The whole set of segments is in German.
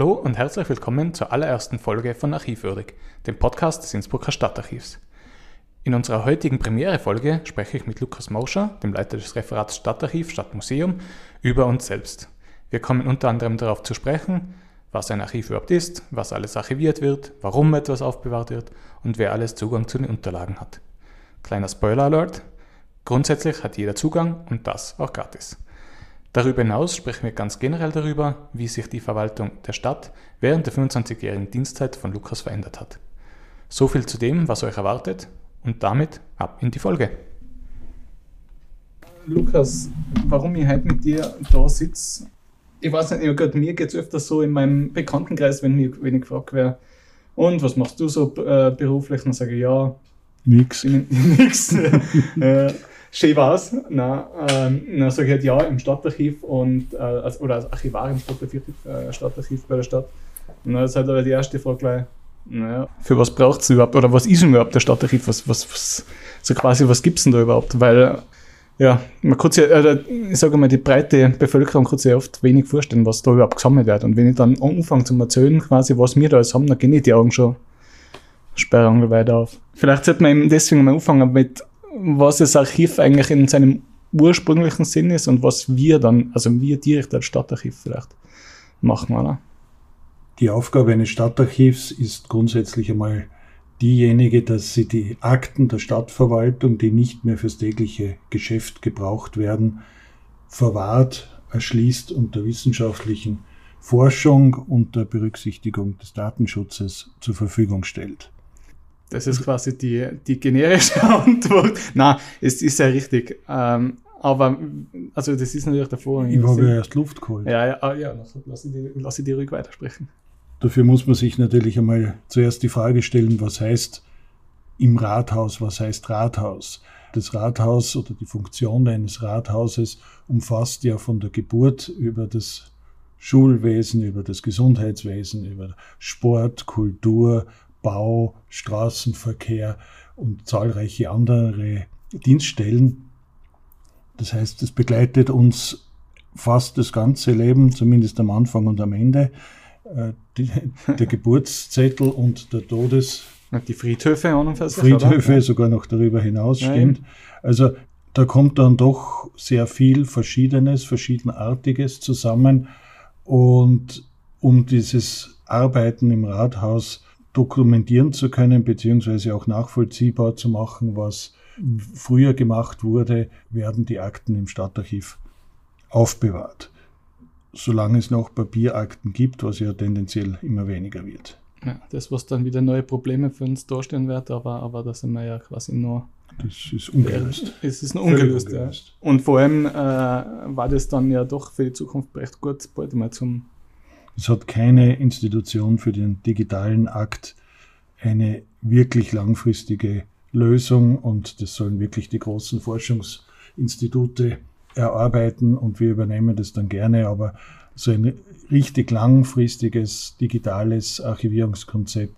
Hallo und herzlich willkommen zur allerersten Folge von Archivwürdig, dem Podcast des Innsbrucker Stadtarchivs. In unserer heutigen Premiere-Folge spreche ich mit Lukas Mauscher, dem Leiter des Referats Stadtarchiv Stadtmuseum, über uns selbst. Wir kommen unter anderem darauf zu sprechen, was ein Archiv überhaupt ist, was alles archiviert wird, warum etwas aufbewahrt wird und wer alles Zugang zu den Unterlagen hat. Kleiner Spoiler-Alert, grundsätzlich hat jeder Zugang und das auch gratis. Darüber hinaus sprechen wir ganz generell darüber, wie sich die Verwaltung der Stadt während der 25-jährigen Dienstzeit von Lukas verändert hat. So viel zu dem, was euch erwartet und damit ab in die Folge. Lukas, warum ich heute mit dir da sitze, ich weiß nicht, Gott, mir geht es öfter so in meinem Bekanntenkreis, wenn, ich, wenn ich gefragt werde, und was machst du so äh, beruflich? Dann sage ich, ja, nix. nix. äh, schön war's. Nein, ähm, dann sage ich halt ja im Stadtarchiv und, äh, als, oder als Archivar im Stadtarchiv, äh, Stadtarchiv bei der Stadt. Und dann ist halt aber die erste Frage gleich, naja, für was braucht es überhaupt oder was ist denn überhaupt der Stadtarchiv? Was, was, was, so quasi, was gibt es denn da überhaupt? Weil, ja, man kann sich, äh, ich sage mal, die breite Bevölkerung kann sich oft wenig vorstellen, was da überhaupt gesammelt wird. Und wenn ich dann anfange zu erzählen, quasi, was wir da alles haben, dann gehen die Augen schon Sperrangel weiter auf. Vielleicht sollte man eben deswegen mal anfangen mit, was das Archiv eigentlich in seinem ursprünglichen Sinn ist und was wir dann, also wir direkt als Stadtarchiv vielleicht machen, oder? Die Aufgabe eines Stadtarchivs ist grundsätzlich einmal diejenige, dass sie die Akten der Stadtverwaltung, die nicht mehr fürs tägliche Geschäft gebraucht werden, verwahrt, erschließt unter wissenschaftlichen Forschung unter Berücksichtigung des Datenschutzes zur Verfügung stellt. Das ist quasi die, die generische Antwort. Na, es ist ja richtig. Ähm, aber, also, das ist natürlich davor. Ich habe ja erst Luft geholt. Ja, ja, ah, ja lass, ich die, lass ich die ruhig weitersprechen. Dafür muss man sich natürlich einmal zuerst die Frage stellen, was heißt im Rathaus, was heißt Rathaus? Das Rathaus oder die Funktion eines Rathauses umfasst ja von der Geburt über das Schulwesen, über das Gesundheitswesen, über Sport, Kultur, Bau, Straßenverkehr und zahlreiche andere Dienststellen. Das heißt, es begleitet uns fast das ganze Leben, zumindest am Anfang und am Ende. Äh, die, der Geburtszettel und der Todes. Die Friedhöfe und für sich, Friedhöfe oder? sogar noch darüber hinaus, Nein. stimmt. Also da kommt dann doch sehr viel Verschiedenes, Verschiedenartiges zusammen. Und um dieses Arbeiten im Rathaus dokumentieren zu können, beziehungsweise auch nachvollziehbar zu machen, was früher gemacht wurde, werden die Akten im Stadtarchiv aufbewahrt. Solange es noch Papierakten gibt, was ja tendenziell immer weniger wird. Ja, das, was dann wieder neue Probleme für uns darstellen wird, aber, aber da sind wir ja quasi nur. Das ist ungelöst. Es ist noch ungelöst, ungelöst. Ja. Und vor allem äh, war das dann ja doch für die Zukunft recht gut, bald mal zum es hat keine Institution für den digitalen Akt eine wirklich langfristige Lösung und das sollen wirklich die großen Forschungsinstitute erarbeiten und wir übernehmen das dann gerne, aber so ein richtig langfristiges digitales Archivierungskonzept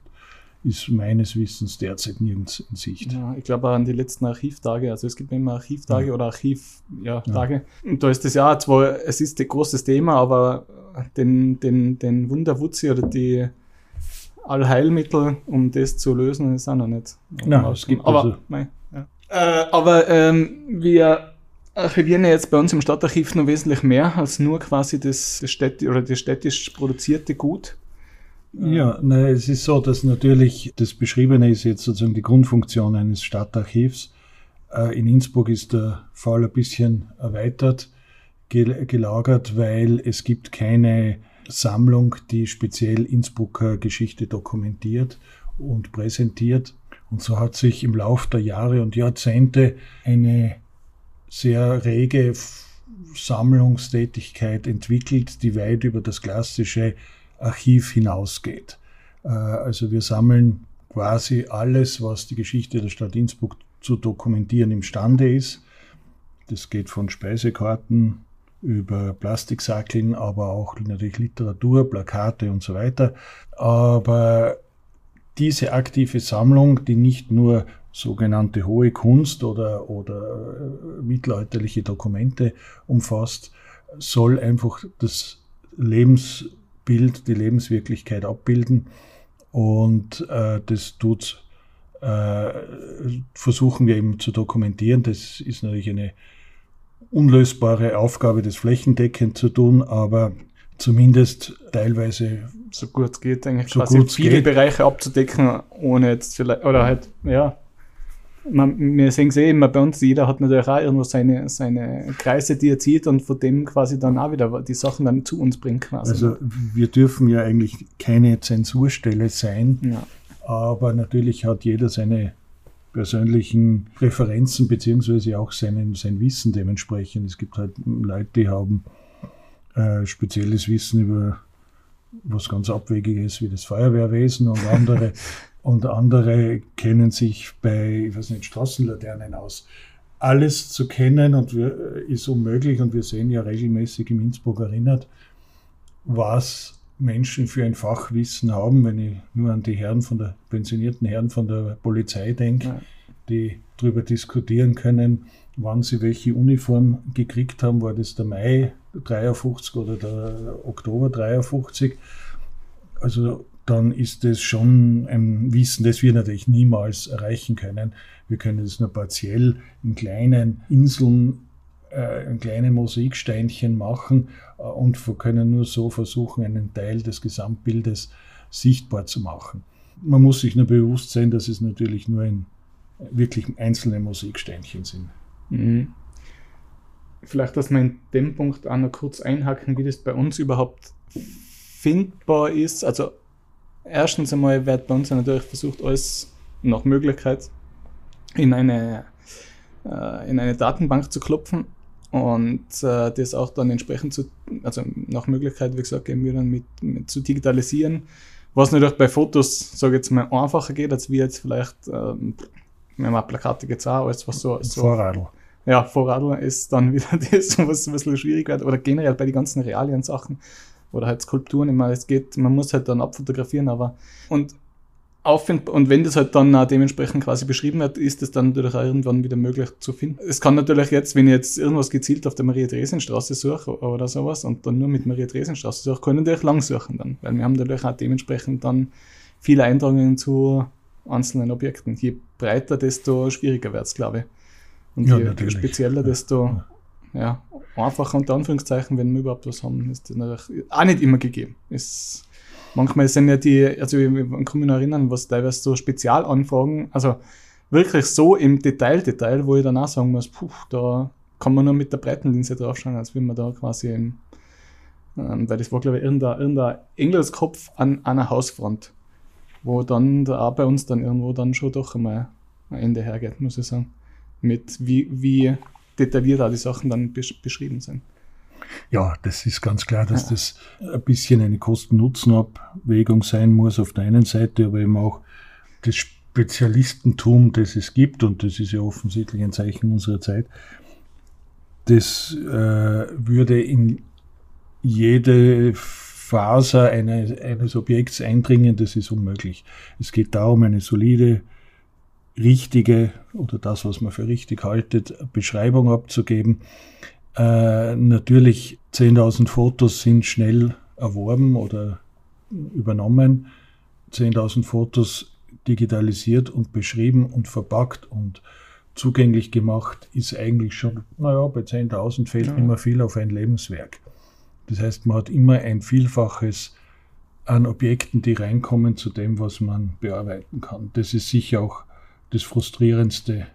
ist meines Wissens derzeit nirgends in Sicht. Ja, ich glaube an die letzten Archivtage, also es gibt immer Archivtage ja. oder Archivtage. Ja, Und da ist das ja zwar, es ist ein großes Thema, aber den, den, den Wunderwutzi oder die Allheilmittel, um das zu lösen, ist auch noch nicht. Nein, es gibt aber, also nein, ja. äh, aber ähm, wir archivieren ja jetzt bei uns im Stadtarchiv noch wesentlich mehr als nur quasi das, das Städti oder das städtisch produzierte Gut. Ja, ne, es ist so, dass natürlich das Beschriebene ist jetzt sozusagen die Grundfunktion eines Stadtarchivs. Äh, in Innsbruck ist der Fall ein bisschen erweitert gelagert, weil es gibt keine Sammlung, die speziell Innsbrucker Geschichte dokumentiert und präsentiert. Und so hat sich im Laufe der Jahre und Jahrzehnte eine sehr rege Sammlungstätigkeit entwickelt, die weit über das klassische Archiv hinausgeht. Äh, also wir sammeln quasi alles, was die Geschichte der Stadt Innsbruck zu dokumentieren imstande ist. Das geht von Speisekarten über Plastiksackeln, aber auch natürlich Literatur, Plakate und so weiter. Aber diese aktive Sammlung, die nicht nur sogenannte hohe Kunst oder, oder äh, mittelalterliche Dokumente umfasst, soll einfach das Lebens Bild, die Lebenswirklichkeit abbilden. Und äh, das tut, äh, versuchen wir eben zu dokumentieren. Das ist natürlich eine unlösbare Aufgabe, das flächendeckend zu tun, aber zumindest teilweise so gut es geht, eigentlich so quasi viele geht. Bereiche abzudecken, ohne jetzt vielleicht, oder halt, ja. Man, wir sehen es eh immer bei uns, jeder hat natürlich auch irgendwo seine, seine Kreise, die er zieht und von dem quasi dann auch wieder die Sachen dann zu uns bringt quasi. Also wir dürfen ja eigentlich keine Zensurstelle sein, ja. aber natürlich hat jeder seine persönlichen Präferenzen beziehungsweise auch seinen, sein Wissen dementsprechend. Es gibt halt Leute, die haben äh, spezielles Wissen über was ganz Abwegiges wie das Feuerwehrwesen und andere und andere kennen sich bei, ich weiß nicht, Straßenlaternen aus. Alles zu kennen und wir, ist unmöglich und wir sehen ja regelmäßig im Innsbruck erinnert, was Menschen für ein Fachwissen haben, wenn ich nur an die Herren von der pensionierten Herren von der Polizei denke, Ja. die darüber diskutieren können, wann sie welche Uniform gekriegt haben, war das der Mai 53 oder der Oktober 53. Also dann ist das schon ein Wissen, das wir natürlich niemals erreichen können. Wir können es nur partiell in kleinen Inseln, äh, in kleinen Mosaiksteinchen machen äh, und können nur so versuchen, einen Teil des Gesamtbildes sichtbar zu machen. Man muss sich nur bewusst sein, dass es natürlich nur in wirklich einzelne Mosaiksteinchen sind. Mhm. Vielleicht, dass wir in dem Punkt auch noch kurz einhaken, wie das bei uns überhaupt findbar ist. Also erstens einmal wird bei uns natürlich versucht, alles nach Möglichkeit in eine, äh, in eine Datenbank zu klopfen und äh, das auch dann entsprechend zu, also nach Möglichkeit, wie gesagt, eben wieder mit, mit zu digitalisieren, was natürlich bei Fotos, sage ich jetzt mal, einfacher geht, als wie jetzt vielleicht, ähm, wir haben auch Plakate jetzt auch, alles was so, so Vorradl. ja, Vorradl ist dann wieder das, was ein bisschen schwierig wird. Oder generell bei den ganzen realen Sachen. Oder halt Skulpturen immer. Es geht, man muss halt dann abfotografieren, aber und auffind, und wenn das halt dann auch dementsprechend quasi beschrieben wird, ist es dann natürlich auch irgendwann wieder möglich zu finden. Es kann natürlich jetzt, wenn ich jetzt irgendwas gezielt auf der Maria-Theresen-Straße suche oder sowas und dann nur mit Maria-Theresen-Straße suche, kann ich natürlich lang suchen dann. Weil wir haben natürlich auch dementsprechend dann viele Eintragungen zu einzelnen Objekten. Je breiter, desto schwieriger wird es, glaube ich. Und Ja, je natürlich. spezieller, desto ja, einfacher unter Anführungszeichen, wenn wir überhaupt was haben, ist das natürlich auch nicht immer gegeben. Ist, manchmal sind ja die, also ich kann mich noch erinnern, was teilweise so Spezialanfragen, also wirklich so im Detail, Detail, wo ich dann auch sagen muss, puh, da kann man nur mit der Breitenlinse draufschauen, als wenn man da quasi im, ähm, weil das war, glaube ich, irgendein, irgendein Engelskopf an einer Hausfront, wo dann da auch bei uns dann irgendwo dann schon doch einmal ein Ende hergeht, muss ich sagen. Mit wie, wie detailliert auch die Sachen dann besch beschrieben sind. Ja, das ist ganz klar, dass das ein bisschen eine Kosten-Nutzen-Abwägung sein muss auf der einen Seite, aber eben auch das Spezialistentum, das es gibt, und das ist ja offensichtlich ein Zeichen unserer Zeit, das äh, würde in jede Faser eine, eines Objekts eindringen, das ist unmöglich. Es geht darum, eine solide, richtige oder das, was man für richtig haltet, Beschreibung abzugeben. Äh, natürlich 10.000 Fotos sind schnell erworben oder übernommen. 10.000 Fotos digitalisiert und beschrieben und verpackt und zugänglich gemacht, ist eigentlich schon, naja, bei 10.000 fehlt Ja. mehr viel auf ein Lebenswerk. Das heißt, man hat immer ein Vielfaches an Objekten, die reinkommen zu dem, was man bearbeiten kann. Das ist sicher auch das Frustrierendste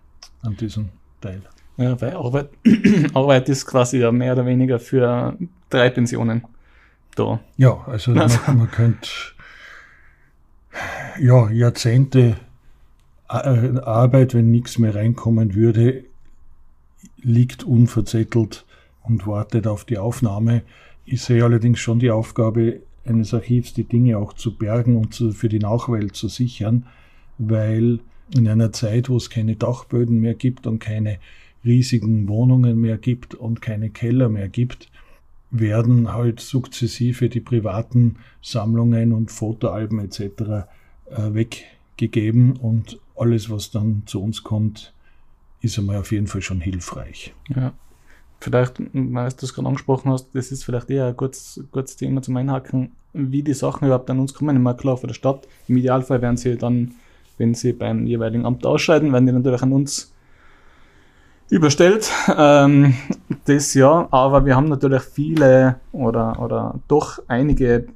an diesem Teil. Ja, weil Arbeit, Arbeit ist quasi ja mehr oder weniger für drei Pensionen da. Ja, also man, man könnte ja, Jahrzehnte äh, Arbeit, wenn nichts mehr reinkommen würde, liegt unverzettelt und wartet auf die Aufnahme. Ich sehe allerdings schon die Aufgabe eines Archivs, die Dinge auch zu bergen und zu, für die Nachwelt zu sichern, weil in einer Zeit, wo es keine Dachböden mehr gibt und keine riesigen Wohnungen mehr gibt und keine Keller mehr gibt, werden halt sukzessive die privaten Sammlungen und Fotoalben etc. Äh, weggegeben und alles, was dann zu uns kommt, ist einmal auf jeden Fall schon hilfreich. Ja. Vielleicht, weil du das gerade angesprochen hast, das ist vielleicht eher ein gutes, gutes Thema zum Einhaken. wie die Sachen überhaupt an uns kommen. Immer klar von der Stadt. Im Idealfall werden sie dann, wenn sie beim jeweiligen Amt ausscheiden, werden die natürlich an uns überstellt. Ähm, das ja, aber wir haben natürlich viele oder, oder doch einige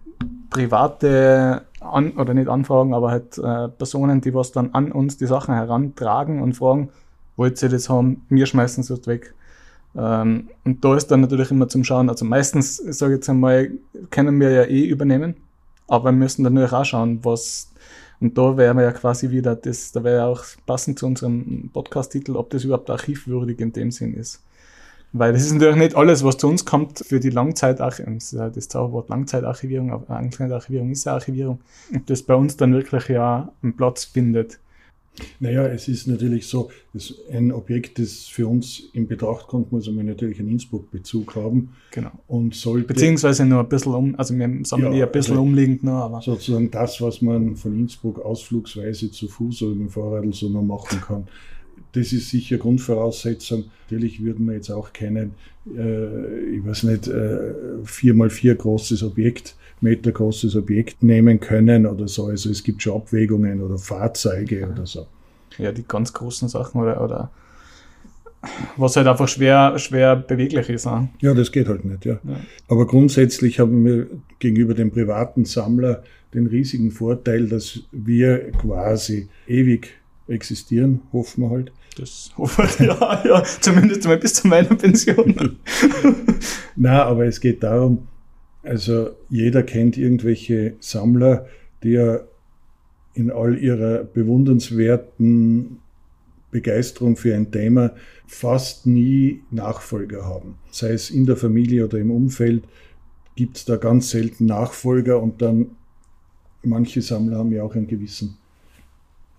private an, oder nicht Anfragen, aber halt äh, Personen, die was dann an uns die Sachen herantragen und fragen, wollt ihr das haben? Wir schmeißen es weg. Ähm, und da ist dann natürlich immer zum Schauen, also meistens, sage ich jetzt einmal, können wir ja eh übernehmen, aber wir müssen dann natürlich auch schauen, was, und da wären wir ja quasi wieder, das, da wäre ja auch passend zu unserem Podcast-Titel, ob das überhaupt archivwürdig in dem Sinn ist. Weil das ist natürlich nicht alles, was zu uns kommt für die Langzeitarchivierung. Das, Zauberwort Langzeitarchivierung, Langzeitarchivierung ist ja Archivierung. Und das bei uns dann wirklich ja einen Platz findet. Naja, es ist natürlich so, dass ein Objekt, das für uns in Betracht kommt, muss man natürlich einen Innsbruck-Bezug haben. Genau. Und sollte, Beziehungsweise nur ein bisschen um, also wir sammeln ja, ein bisschen also umliegend noch, aber. Sozusagen das, was man von Innsbruck ausflugsweise zu Fuß oder mit dem Fahrrad so noch machen kann. Das ist sicher Grundvoraussetzung. Natürlich würden wir jetzt auch keinen, äh, ich weiß nicht, äh, 4x4 großes Objekt Meter großes Objekt nehmen können oder so. Also es gibt schon Abwägungen oder Fahrzeuge oder so. Ja, die ganz großen Sachen oder, oder was halt einfach schwer, schwer beweglich ist. Ne? Ja, das geht halt nicht, ja. ja. Aber grundsätzlich haben wir gegenüber dem privaten Sammler den riesigen Vorteil, dass wir quasi ewig existieren, hoffen wir halt. Das hoffe ich, ja, ja, zumindest mal bis zu meiner Pension. Na, aber es geht darum, also jeder kennt irgendwelche Sammler, die ja in all ihrer bewundernswerten Begeisterung für ein Thema fast nie Nachfolger haben. Sei es in der Familie oder im Umfeld, gibt es da ganz selten Nachfolger und dann manche Sammler haben ja auch einen gewissen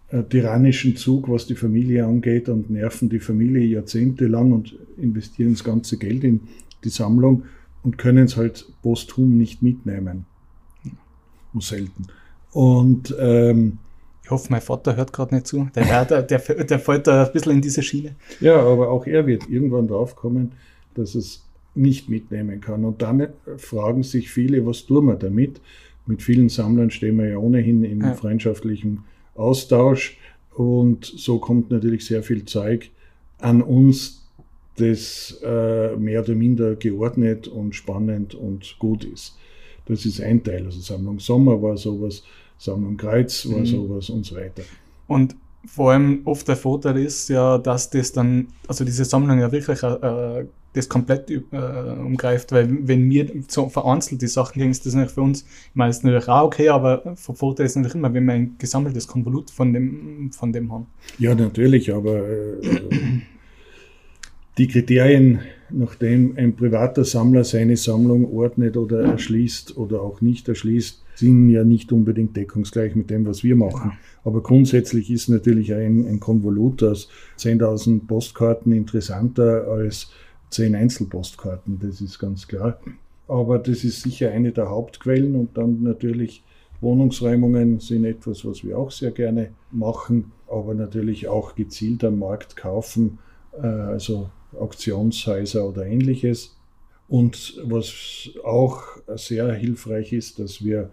äh, tyrannischen Zug, was die Familie angeht und nerven die Familie jahrzehntelang und investieren das ganze Geld in die Sammlung und können es halt posthum nicht mitnehmen. Nur selten. Und ähm, ich hoffe, mein Vater hört gerade nicht zu. Der, der, der, der fällt da ein bisschen in diese Schiene. Ja, aber auch er wird irgendwann drauf kommen, dass es nicht mitnehmen kann. Und dann fragen sich viele, was tun wir damit? Mit vielen Sammlern stehen wir ja ohnehin in ja. freundschaftlichem Austausch. Und so kommt natürlich sehr viel Zeug an uns, das äh, mehr oder minder geordnet und spannend und gut ist. Das ist ein Teil. Also Sammlung Sommer war sowas, Sammlung Kreuz war mhm. sowas und so weiter. Und vor allem oft der Vorteil ist ja, dass das dann, also diese Sammlung ja wirklich äh, das komplett äh, umgreift, weil wenn wir so vereinzelt die Sachen kriegen, ist das natürlich für uns, ich meine, ist natürlich auch okay, aber vom Vorteil ist natürlich immer, wenn wir ein gesammeltes Konvolut von dem, von dem haben. Ja, natürlich, aber äh, die Kriterien, nachdem ein privater Sammler seine Sammlung ordnet oder erschließt oder auch nicht erschließt, sind ja nicht unbedingt deckungsgleich mit dem, was wir machen. Aber grundsätzlich ist natürlich ein, ein Konvolut aus 10.000 Postkarten interessanter als 10 Einzelpostkarten, das ist ganz klar. Aber das ist sicher eine der Hauptquellen und dann natürlich Wohnungsräumungen sind etwas, was wir auch sehr gerne machen, aber natürlich auch gezielt am Markt kaufen. Äh, also Auktionshäuser oder ähnliches. Und was auch sehr hilfreich ist, dass wir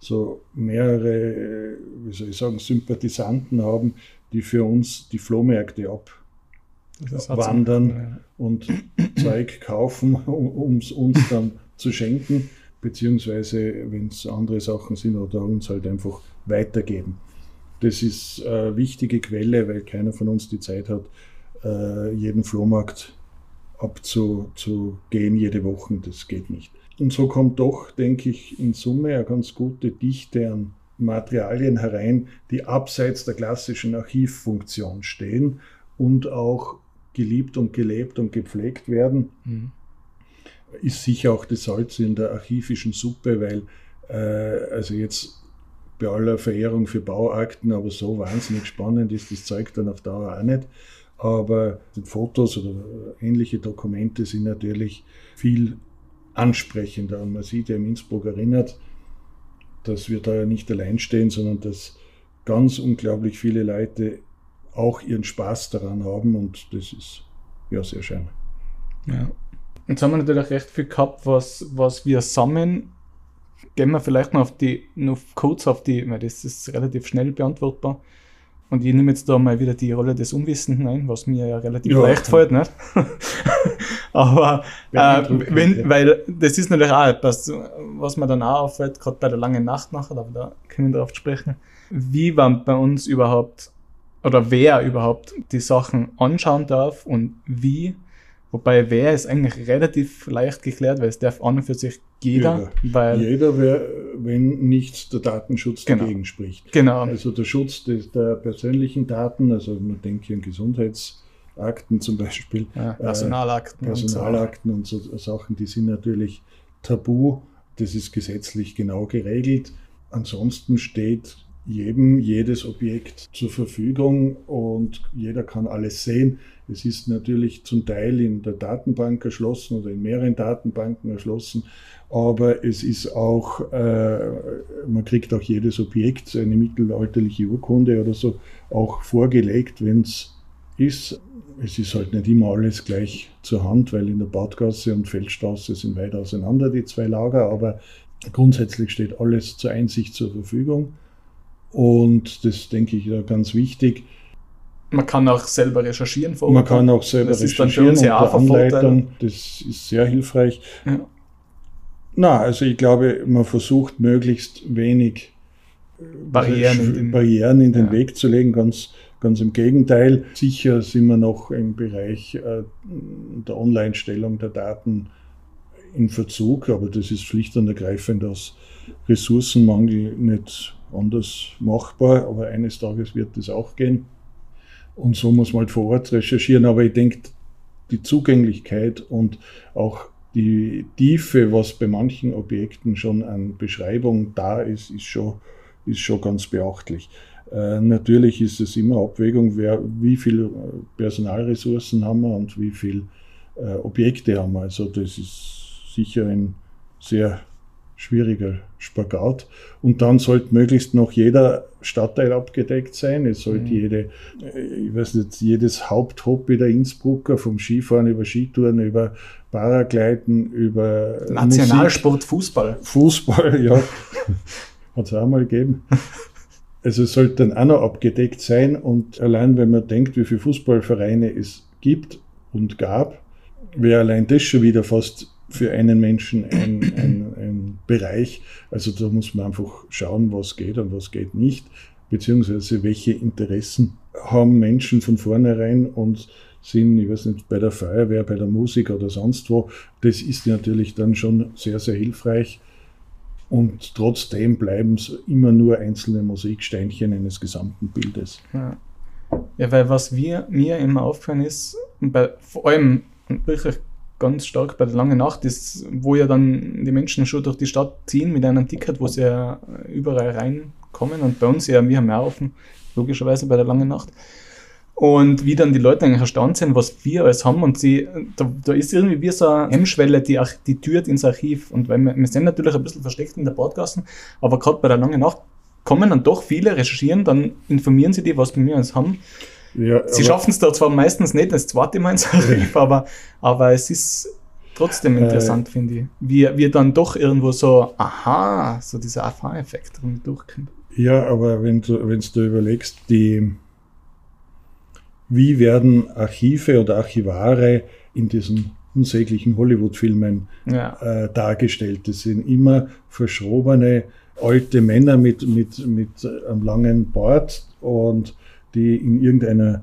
so mehrere, wie soll ich sagen, Sympathisanten haben, die für uns die Flohmärkte abwandern ja. und Zeug kaufen, um es uns dann zu schenken, beziehungsweise wenn es andere Sachen sind oder uns halt einfach weitergeben. Das ist eine wichtige Quelle, weil keiner von uns die Zeit hat, äh, jeden Flohmarkt abzugehen jede Woche. Das geht nicht. Und so kommt doch, denke ich, in Summe eine ganz gute Dichte an Materialien herein, die abseits der klassischen Archivfunktion stehen und auch geliebt und gelebt und gepflegt werden. Mhm. Ist sicher auch das Salz in der archivischen Suppe, weil äh, also jetzt bei aller Verehrung für Bauakten, aber so wahnsinnig spannend ist das Zeug dann auf Dauer auch nicht. Aber Fotos oder ähnliche Dokumente sind natürlich viel ansprechender. Und man sieht ja im Innsbruck erinnert, dass wir da ja nicht allein stehen, sondern dass ganz unglaublich viele Leute auch ihren Spaß daran haben und das ist ja sehr schön. Ja. Jetzt haben wir natürlich recht viel gehabt, was, was wir sammeln gehen wir vielleicht noch auf die, noch kurz auf die, weil das ist relativ schnell beantwortbar. Und ich nehme jetzt da mal wieder die Rolle des Unwissenden ein, was mir ja relativ ja, leicht fällt, nicht? Aber äh, wenn, ja. weil das ist natürlich auch etwas, was mir dann auch auffällt, gerade bei der langen Nacht nachher, aber da können wir darauf sprechen. Wie man bei uns überhaupt oder wer überhaupt die Sachen anschauen darf und wie Wobei wer ist eigentlich relativ leicht geklärt, weil es darf an und für sich jeder. Jeder, weil jeder wär, wenn nicht der Datenschutz genau. dagegen spricht. Genau. Also der Schutz des, der persönlichen Daten, also man denkt hier an Gesundheitsakten zum Beispiel. Ja, Personalakten. Äh, Personalakten und so. und so Sachen, die sind natürlich tabu. Das ist gesetzlich genau geregelt. Ansonsten steht jedem jedes Objekt zur Verfügung und jeder kann alles sehen. Es ist natürlich zum Teil in der Datenbank erschlossen oder in mehreren Datenbanken erschlossen, aber es ist auch, äh, man kriegt auch jedes Objekt, eine mittelalterliche Urkunde oder so, auch vorgelegt, wenn es ist. Es ist halt nicht immer alles gleich zur Hand, weil in der Badgasse und Feldstraße sind weit auseinander die zwei Lager, aber grundsätzlich steht alles zur Einsicht zur Verfügung. Und das denke ich ja ganz wichtig. Man kann auch selber recherchieren vor Man kann auch selber das recherchieren ist dann unter Anleitung. Das ist sehr hilfreich. Ja. Na, also ich glaube, man versucht möglichst wenig äh, Barrieren, in den, Barrieren in den ja. Weg zu legen, ganz, ganz im Gegenteil. Sicher sind wir noch im Bereich äh, der Online-Stellung der Daten in Verzug, aber das ist schlicht und ergreifend aus Ressourcenmangel nicht anders machbar, aber eines Tages wird das auch gehen. Und so muss man halt vor Ort recherchieren. Aber ich denke, die Zugänglichkeit und auch die Tiefe, was bei manchen Objekten schon an Beschreibung da ist, ist schon, ist schon ganz beachtlich. Äh, natürlich ist es immer Abwägung, wer, wie viel Personalressourcen haben wir und wie viel äh, Objekte haben wir. Also das ist sicher ein sehr schwieriger Spagat. Und dann sollte möglichst noch jeder Stadtteil abgedeckt sein. Es sollte mhm. jede, äh, ich weiß nicht, jedes Haupthobby der Innsbrucker, vom Skifahren über Skitouren, über Paragleiten, über Nationalsport Musik, Fußball. Fußball, ja. Hat es auch mal gegeben. Also es sollte dann auch noch abgedeckt sein. Und allein wenn man denkt, wie viele Fußballvereine es gibt und gab, wäre allein das schon wieder fast für einen Menschen ein, ein, ein Bereich. Also da muss man einfach schauen, was geht und was geht nicht, beziehungsweise welche Interessen haben Menschen von vornherein und sind, ich weiß nicht, bei der Feuerwehr, bei der Musik oder sonst wo. Das ist natürlich dann schon sehr, sehr hilfreich. Und trotzdem bleiben es immer nur einzelne Musiksteinchen eines gesamten Bildes. Ja, ja weil was wir, mir immer aufgefallen ist, bei, vor allem wirklich ganz stark bei der langen Nacht ist, wo ja dann die Menschen schon durch die Stadt ziehen mit einem Ticket, wo sie ja überall reinkommen und bei uns ja, wir haben ja offen, logischerweise bei der langen Nacht. Und wie dann die Leute eigentlich erstaunt sind, was wir alles haben und sie, da, da ist irgendwie wie so eine Hemmschwelle, die, die Türt ins Archiv. Und weil wir, wir sind natürlich ein bisschen versteckt in der Podcasten, aber gerade bei der langen Nacht kommen dann doch viele, recherchieren, dann informieren sie die, was wir alles haben. Ja, Sie schaffen es da zwar meistens nicht das zweite Mal ins Archiv, aber, aber es ist trotzdem äh, interessant, äh, finde ich. Wie, wie dann doch irgendwo so, aha, so dieser Aha-Effekt durchkommt. Ja, aber wenn du, wenn du überlegst, die, wie werden Archive oder Archivare in diesen unsäglichen Hollywood-Filmen ja. äh, dargestellt? Das sind immer verschrobene alte Männer mit, mit, mit einem langen Bart und die in irgendeiner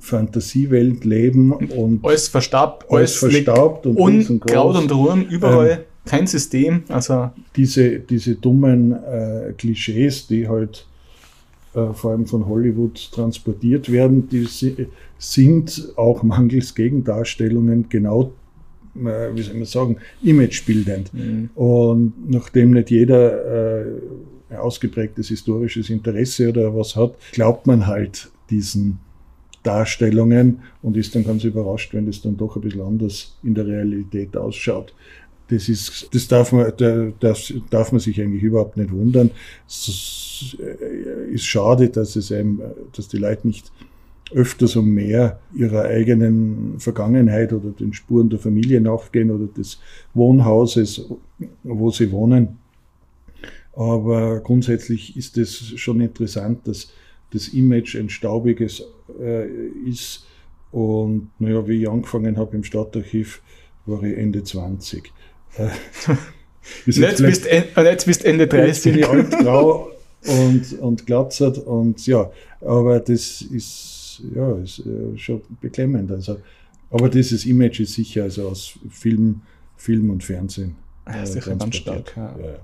Fantasiewelt leben und alles verstaubt, alles verstaubt und, und Kraut und Ruhm überall, ähm, kein System. Also diese, diese dummen äh, Klischees, die halt äh, vor allem von Hollywood transportiert werden, die sind auch mangels Gegendarstellungen genau, äh, wie soll man sagen, imagebildend. Mhm. Und nachdem nicht jeder äh, ausgeprägtes historisches Interesse oder was hat, glaubt man halt diesen Darstellungen und ist dann ganz überrascht, wenn es dann doch ein bisschen anders in der Realität ausschaut. Das ist, das darf man, das darf man sich eigentlich überhaupt nicht wundern. Es ist schade, dass es einem, dass die Leute nicht öfters und mehr ihrer eigenen Vergangenheit oder den Spuren der Familie nachgehen oder des Wohnhauses, wo sie wohnen Aber grundsätzlich ist es schon interessant, dass das Image ein staubiges äh, ist. Und naja, wie ich angefangen habe im Stadtarchiv, war ich Ende 20. Äh, jetzt, jetzt, bist, jetzt bist Ende 30. Jetzt bin ich alt, grau und, und glatzert und ja, aber das ist, ja, ist äh, schon beklemmend. Also, aber dieses Image ist sicher also aus Film, Film und Fernsehen. Äh, sicher ganz stark. Ja. Ja, ja.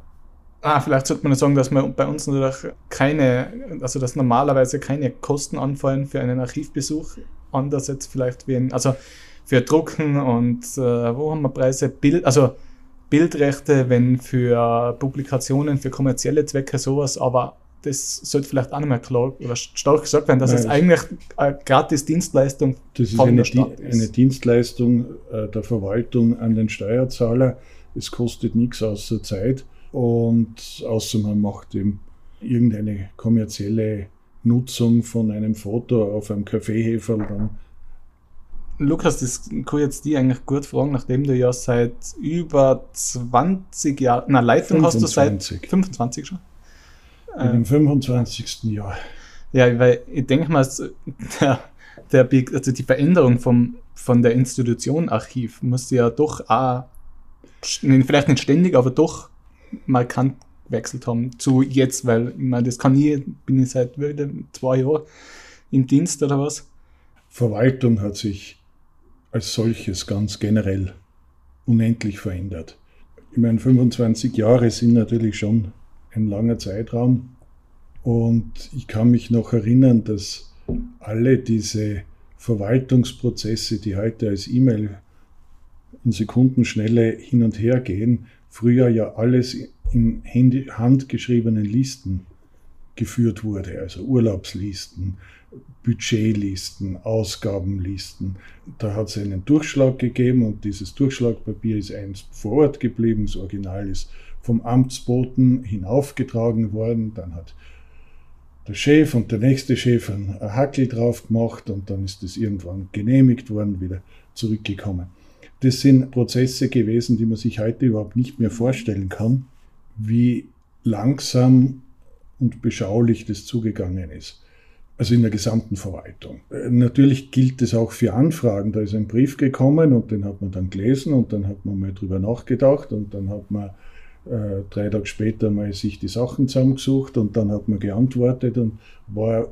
Ah, vielleicht sollte man sagen, dass man bei uns natürlich keine, also dass normalerweise keine Kosten anfallen für einen Archivbesuch, anders jetzt vielleicht wie ein, also für Drucken und äh, wo haben wir Preise? Bild, also Bildrechte, wenn für Publikationen, für kommerzielle Zwecke sowas, aber das sollte vielleicht auch mehr klar oder stark gesagt werden, dass Nein, es eigentlich eine gratis Dienstleistung das ist von eine, der Stadt ist. eine Dienstleistung äh, der Verwaltung an den Steuerzahler. Es kostet nichts außer Zeit und außer man macht eben irgendeine kommerzielle Nutzung von einem Foto auf einem Kaffeehefer, dann Lukas, das kann ich jetzt die eigentlich gut fragen, nachdem du ja seit über 20 Jahren, na Leitung 25. hast du seit 25 schon? In dem 25. Jahr. Ja, weil ich denke mal, der, der, also die Veränderung vom, von der Institution Archiv muss ja doch auch, vielleicht nicht ständig, aber doch markant gewechselt haben zu jetzt, weil ich meine, das kann ich, bin ich seit zwei Jahren im Dienst oder was. Verwaltung hat sich als solches ganz generell unendlich verändert. Ich meine, 25 Jahre sind natürlich schon ein langer Zeitraum und ich kann mich noch erinnern, dass alle diese Verwaltungsprozesse, die heute als E-Mail in Sekundenschnelle hin und her gehen, früher ja alles in handgeschriebenen Listen geführt wurde, also Urlaubslisten, Budgetlisten, Ausgabenlisten. Da hat es einen Durchschlag gegeben und dieses Durchschlagpapier ist eins vor Ort geblieben. Das Original ist vom Amtsboten hinaufgetragen worden. Dann hat der Chef und der nächste Chef ein Hackel drauf gemacht und dann ist es irgendwann genehmigt worden, wieder zurückgekommen. Das sind Prozesse gewesen, die man sich heute überhaupt nicht mehr vorstellen kann, wie langsam und beschaulich das zugegangen ist also in der gesamten Verwaltung. Äh, natürlich gilt es auch für Anfragen. Da ist ein Brief gekommen und den hat man dann gelesen und dann hat man mal drüber nachgedacht und dann hat man äh, drei Tage später mal sich die Sachen zusammengesucht und dann hat man geantwortet und war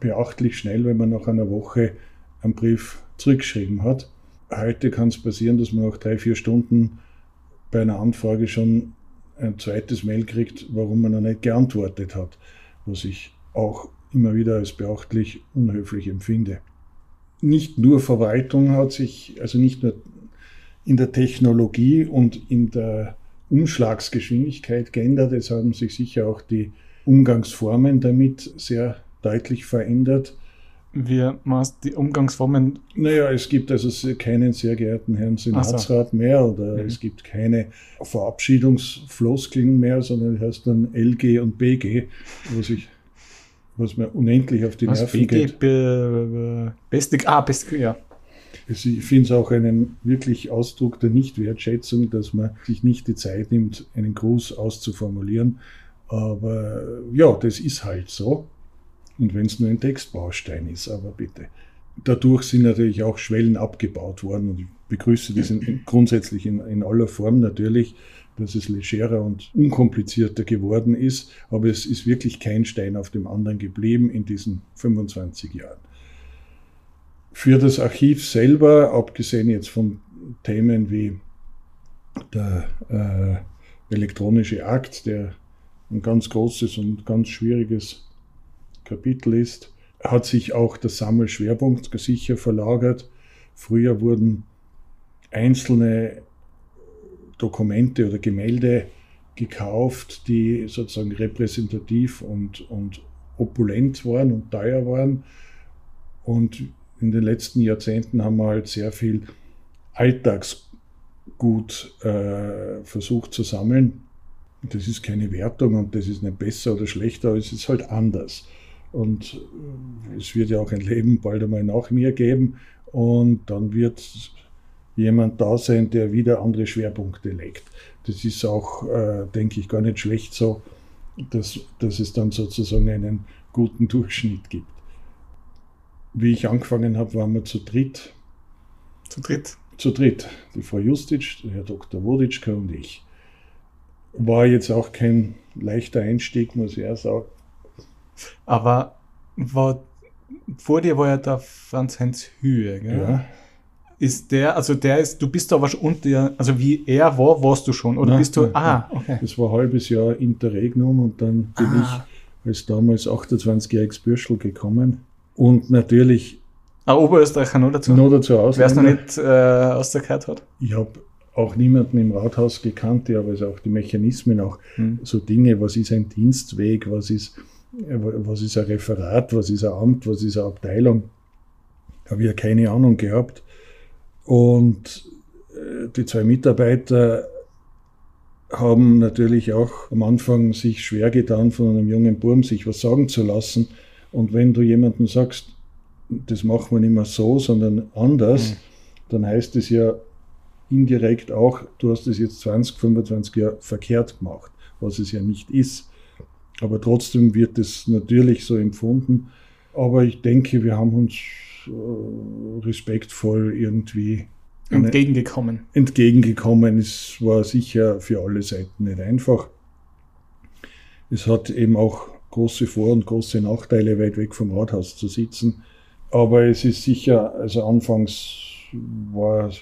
beachtlich schnell, wenn man nach einer Woche einen Brief zurückgeschrieben hat. Heute kann es passieren, dass man nach drei, vier Stunden bei einer Anfrage schon ein zweites Mail kriegt, warum man noch nicht geantwortet hat, was ich auch immer wieder als beachtlich unhöflich empfinde. Nicht nur Verwaltung hat sich, also nicht nur in der Technologie und in der Umschlagsgeschwindigkeit geändert, es haben sich sicher auch die Umgangsformen damit sehr deutlich verändert. Wie meinst die Umgangsformen? Naja, es gibt also keinen sehr geehrten Herrn Senatsrat so. mehr oder mhm. es gibt keine Verabschiedungsfloskeln mehr, sondern es heißt dann LG und BG, wo sich was mir unendlich auf die Was Nerven geht. Be, beste, ah, beste, ja. Ich finde es auch einen wirklich Ausdruck der Nichtwertschätzung, dass man sich nicht die Zeit nimmt, einen Gruß auszuformulieren. Aber ja, das ist halt so. Und wenn es nur ein Textbaustein ist, aber bitte. Dadurch sind natürlich auch Schwellen abgebaut worden und ich begrüße das in, grundsätzlich in, in aller Form natürlich dass es legerer und unkomplizierter geworden ist, aber es ist wirklich kein Stein auf dem anderen geblieben in diesen 25 Jahren. Für das Archiv selber, abgesehen jetzt von Themen wie der äh, elektronische Akt, der ein ganz großes und ganz schwieriges Kapitel ist, hat sich auch der Sammelschwerpunkt sicher verlagert. Früher wurden einzelne Dokumente oder Gemälde gekauft, die sozusagen repräsentativ und, und opulent waren und teuer waren. Und in den letzten Jahrzehnten haben wir halt sehr viel Alltagsgut äh, versucht zu sammeln. Das ist keine Wertung und das ist nicht besser oder schlechter, aber es ist halt anders. Und es wird ja auch ein Leben bald einmal nach mir geben und dann wird jemand da sein, der wieder andere Schwerpunkte legt. Das ist auch, äh, denke ich, gar nicht schlecht so, dass, dass es dann sozusagen einen guten Durchschnitt gibt. Wie ich angefangen habe, waren wir zu dritt. Zu dritt? Zu dritt. Die Frau Justic, der Herr Dr. Woditschka und ich. War jetzt auch kein leichter Einstieg, muss ich auch sagen. Aber war, vor dir war ja der Franz Heinz Höhe, gell? Ja. Ist der, also der ist, du bist aber schon unter, also wie er war, warst du schon, oder nein, bist du, nein, ah, okay. Das war ein halbes Jahr Interregnum und dann bin ah. ich als damals 28-jähriges Bürschel gekommen und natürlich. Ein Oberösterreicher noch dazu? Noch dazu Wer es noch nicht äh, ausgehört hat? Ich habe auch niemanden im Rathaus gekannt, der aber also auch die Mechanismen, auch hm. so Dinge, was ist ein Dienstweg, was ist was ist ein Referat, was ist ein Amt, was ist eine Abteilung. Habe ich ja keine Ahnung gehabt. Und äh, die zwei Mitarbeiter haben natürlich auch am Anfang sich schwer getan, von einem jungen Burm sich was sagen zu lassen. Und wenn du jemandem sagst, das machen wir nicht mehr so, sondern anders, mhm. dann heißt es ja indirekt auch, du hast es jetzt 20, 25 Jahre verkehrt gemacht, was es ja nicht ist. Aber trotzdem wird es natürlich so empfunden. Aber ich denke, wir haben uns äh, respektvoll irgendwie entgegengekommen. Entgegengekommen. Es war sicher für alle Seiten nicht einfach. Es hat eben auch große Vor- und große Nachteile, weit weg vom Rathaus zu sitzen. Aber es ist sicher, also anfangs war es,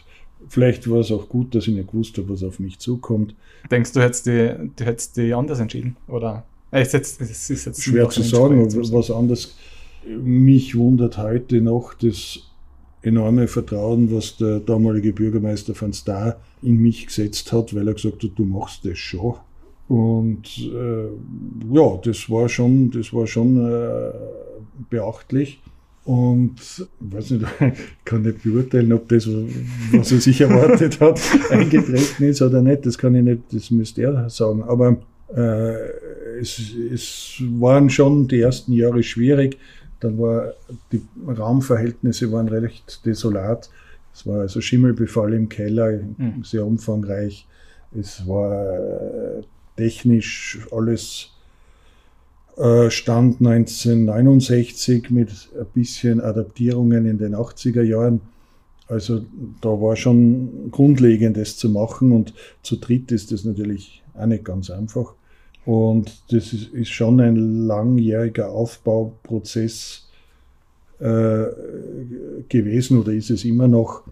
vielleicht war es auch gut, dass ich nicht wusste, was auf mich zukommt. Denkst du, hättest die, du hättest die anders entschieden? Oder? Es ist, es ist jetzt Schwer zu sagen, was anderes. Mich wundert heute noch das enorme Vertrauen, was der damalige Bürgermeister von Star in mich gesetzt hat, weil er gesagt hat, du machst das schon. Und äh, ja, das war schon, das war schon äh, beachtlich. Und ich weiß nicht, ich kann nicht beurteilen, ob das, was er sich erwartet hat, eingetreten ist oder nicht. Das kann ich nicht, das müsste er sagen. Aber äh, es, es waren schon die ersten Jahre schwierig. Dann war die Raumverhältnisse waren recht desolat. Es war also Schimmelbefall im Keller, mhm. sehr umfangreich. Es war äh, technisch alles äh, stand 1969 mit ein bisschen Adaptierungen in den 80er Jahren. Also da war schon Grundlegendes zu machen und zu dritt ist das natürlich auch nicht ganz einfach. Und das ist, ist schon ein langjähriger Aufbauprozess äh, gewesen oder ist es immer noch,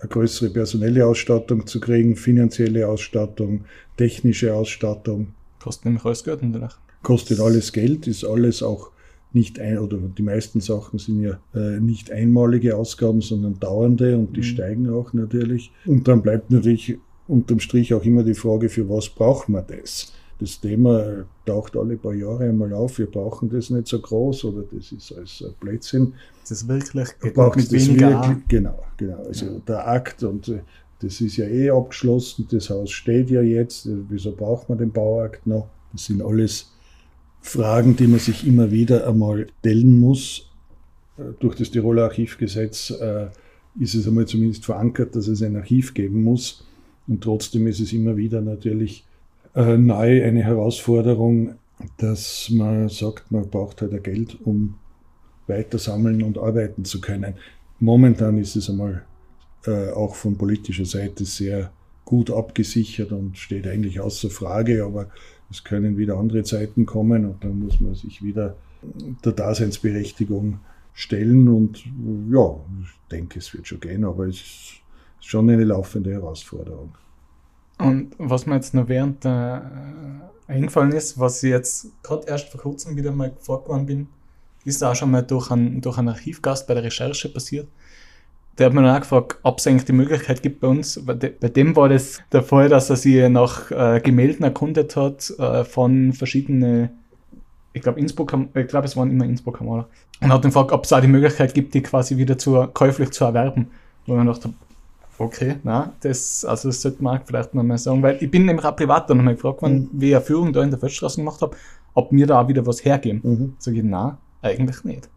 eine größere personelle Ausstattung zu kriegen, finanzielle Ausstattung, technische Ausstattung. Kostet nämlich alles Geld danach. Kostet alles Geld, ist alles auch nicht ein, oder die meisten Sachen sind ja äh, nicht einmalige Ausgaben, sondern dauernde und die mhm. steigen auch natürlich. Und dann bleibt natürlich unterm Strich auch immer die Frage, für was braucht man das? Das Thema taucht alle paar Jahre einmal auf, wir brauchen das nicht so groß oder das ist als Blödsinn. Das ist wirklich braucht mit weniger wirklich, Genau, genau. Also ja. der Akt und äh, das ist ja eh abgeschlossen, das Haus steht ja jetzt, äh, wieso braucht man den Bauakt noch? Das sind alles Fragen, die man sich immer wieder einmal stellen muss. Äh, durch das Tiroler Archivgesetz ist es einmal zumindest verankert, dass es ein Archiv geben muss. Und trotzdem ist es immer wieder natürlich äh, neu eine Herausforderung, dass man sagt, man braucht halt Geld, um weiter sammeln und arbeiten zu können. Momentan ist es einmal äh, auch von politischer Seite sehr gut abgesichert und steht eigentlich außer Frage, aber es können wieder andere Zeiten kommen und dann muss man sich wieder der Daseinsberechtigung stellen und ja, ich denke, es wird schon gehen, aber es ist schon eine laufende Herausforderung. Und was mir jetzt noch während der äh, eingefallen ist, was ich jetzt gerade erst vor kurzem wieder mal vorgekommen bin, ist auch schon mal durch einen, durch einen Archivgast bei der Recherche passiert. Der hat mir dann auch gefragt, ob es eigentlich die Möglichkeit gibt bei uns. Bei, bei dem war das der Fall, dass er sich nach äh, Gemälden erkundet hat äh, von verschiedenen, ich glaube Innsbruck, ich glaube es waren immer Innsbrucker Maler. Und hat dann gefragt, ob es auch die Möglichkeit gibt, die quasi wieder zu, käuflich zu erwerben. Wo man dachte, Okay, na, das, also das sollte man vielleicht noch mal sagen, weil ich bin nämlich auch privat dann nochmal gefragt worden, mhm. wie ich eine Führung da in der Feldstraße gemacht habe, ob mir da auch wieder was hergeben. Mhm. Sag ich, na, eigentlich nicht.